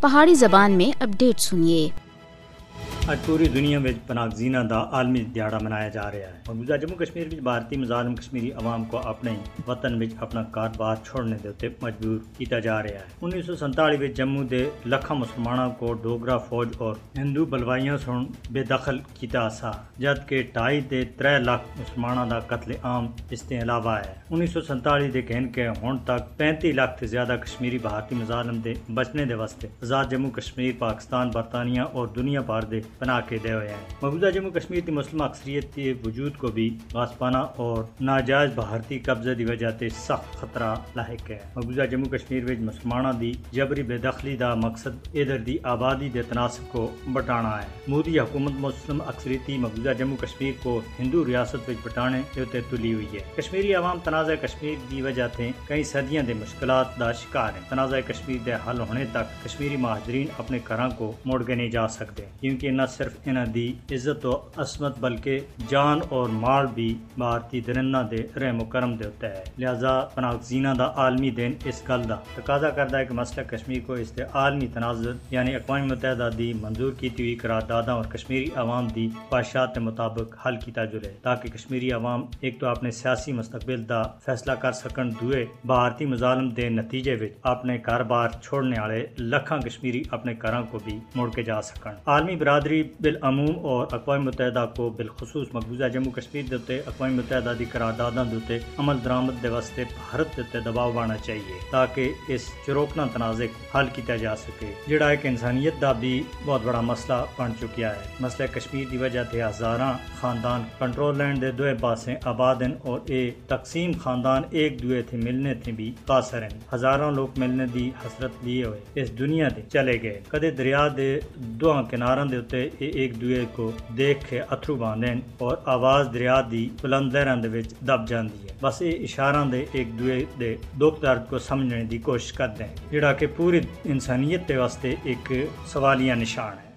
پہاڑی زبان میں اپڈیٹ سنیے۔ اج پوری دنیا میں پناگزین کا عالمی دہڑا منایا جا رہا ہے جموں کشمی مظالم کشمیری عوام کو اپنے وطن اپنا کاروبار چھوڑنے کے مجبور کیا جا رہا ہے انیس سو سنتالیس جموں کے لکھا مسلمانوں کو ڈوگرا فوج اور ہندو بلوئیاں بے دخل کیا سا جبکہ ڈھائی سے تر لکھ مسلمانوں کا قتل عام اس کے علاوہ ہے انیس سو سنتالیس کے کہنے کے ہوں تک پینتی لکھ سے زیادہ کشمیری بھارتی مظالم کے بچنے کے واسطے آزاد جموں کشمیر پاکستان برطانیہ اور دنیا بھر کے پناہ کے دے ہوئے ہیں۔ مقبوضہ جموں کشمیر کی مسلم اکثریت کے وجود کو بھی غاسپانہ اور ناجائز بھارتی قبضے دی وجہ تے سخت خطرہ لاحق ہے۔ مقبوضہ جموں کشمیر وچ مسلمانہ دی جبری بے دخلی دا مقصد ادھر دی آبادی دے تناسب کو بٹانا ہے۔ مودی حکومت مسلم اکثریتی مقبوضہ جموں کشمیر کو ہندو ریاست وچ بٹانے دے تے تلی ہوئی ہے۔ کشمیری عوام تنازع کشمیر دی وجہ تے کئی صدیاں دے مشکلات دا شکار ہیں۔ تنازع کشمیر دے حل ہونے تک کشمیری مہاجرین اپنے گھراں کو موڑ کے نہیں جا سکتے کیونکہ نہ صرف انہاں دی عزت و عصمت بلکہ جان اور مال بھی بھارتی درنہ دے رحم و کرم دے ہوتا ہے۔ لہذا پناگزینہ دا عالمی دن اس گل دا تقاضا کردا ہے کہ مسئلہ کشمیر کو اس دے عالمی تناظر یعنی اقوام متحدہ دی منظور کیتی ہوئی قرارداداں اور کشمیری عوام دی خواہشات کے مطابق حل کیتا جلے تاکہ کشمیری عوام ایک تو اپنے سیاسی مستقبل دا فیصلہ کر سکن، دوئے بھارتی مظالم دے نتیجے وچ اپنے کاروبار چھوڑنے والے لکھاں کشمیری اپنے گھراں کو بھی موڑ کے جا سکن۔ عالمی برادری بالعموم اور اقوام متحدہ کو بالخصوص مقبوضہ جموں کشمیر دے تے اقوام متحدہ دی قرارداداں دے تے عمل درآمد دے واسطے بھارت دے تے دباؤ بانا چاہیے تاکہ اس چروکنا تنازع کو حل کیتا جا سکے۔ جڑا ایک انسانیت دا بھی بہت بڑا مسئلہ بن چکیا ہے۔ مسئلہ کشمیر دی وجہ تے ہزاراں خاندان کنٹرول لینڈ دے دوے پاسے آباد ہیں اور اے تقسیم خاندان ایک دوے تھے ملنے تھے بھی قاصر ہیں ہزاراں لوگ ملنے دی حسرت لیے ہوئے اس دنیا دے چلے گئے۔ کدے دریا دے دوہاں کناراں دے اتے اے ایک دوے کو دیکھ کے اترو باندھیں اور آواز دریا دی بلند لہراں دے وچ دب جاندی ہے بس اے اشاراں دے ایک دوے دے دکھ درد کو سمجھنے دی کوشش کردے ہیں جڑا کہ پوری انسانیت دے واسطے ایک سوالیہ نشان ہے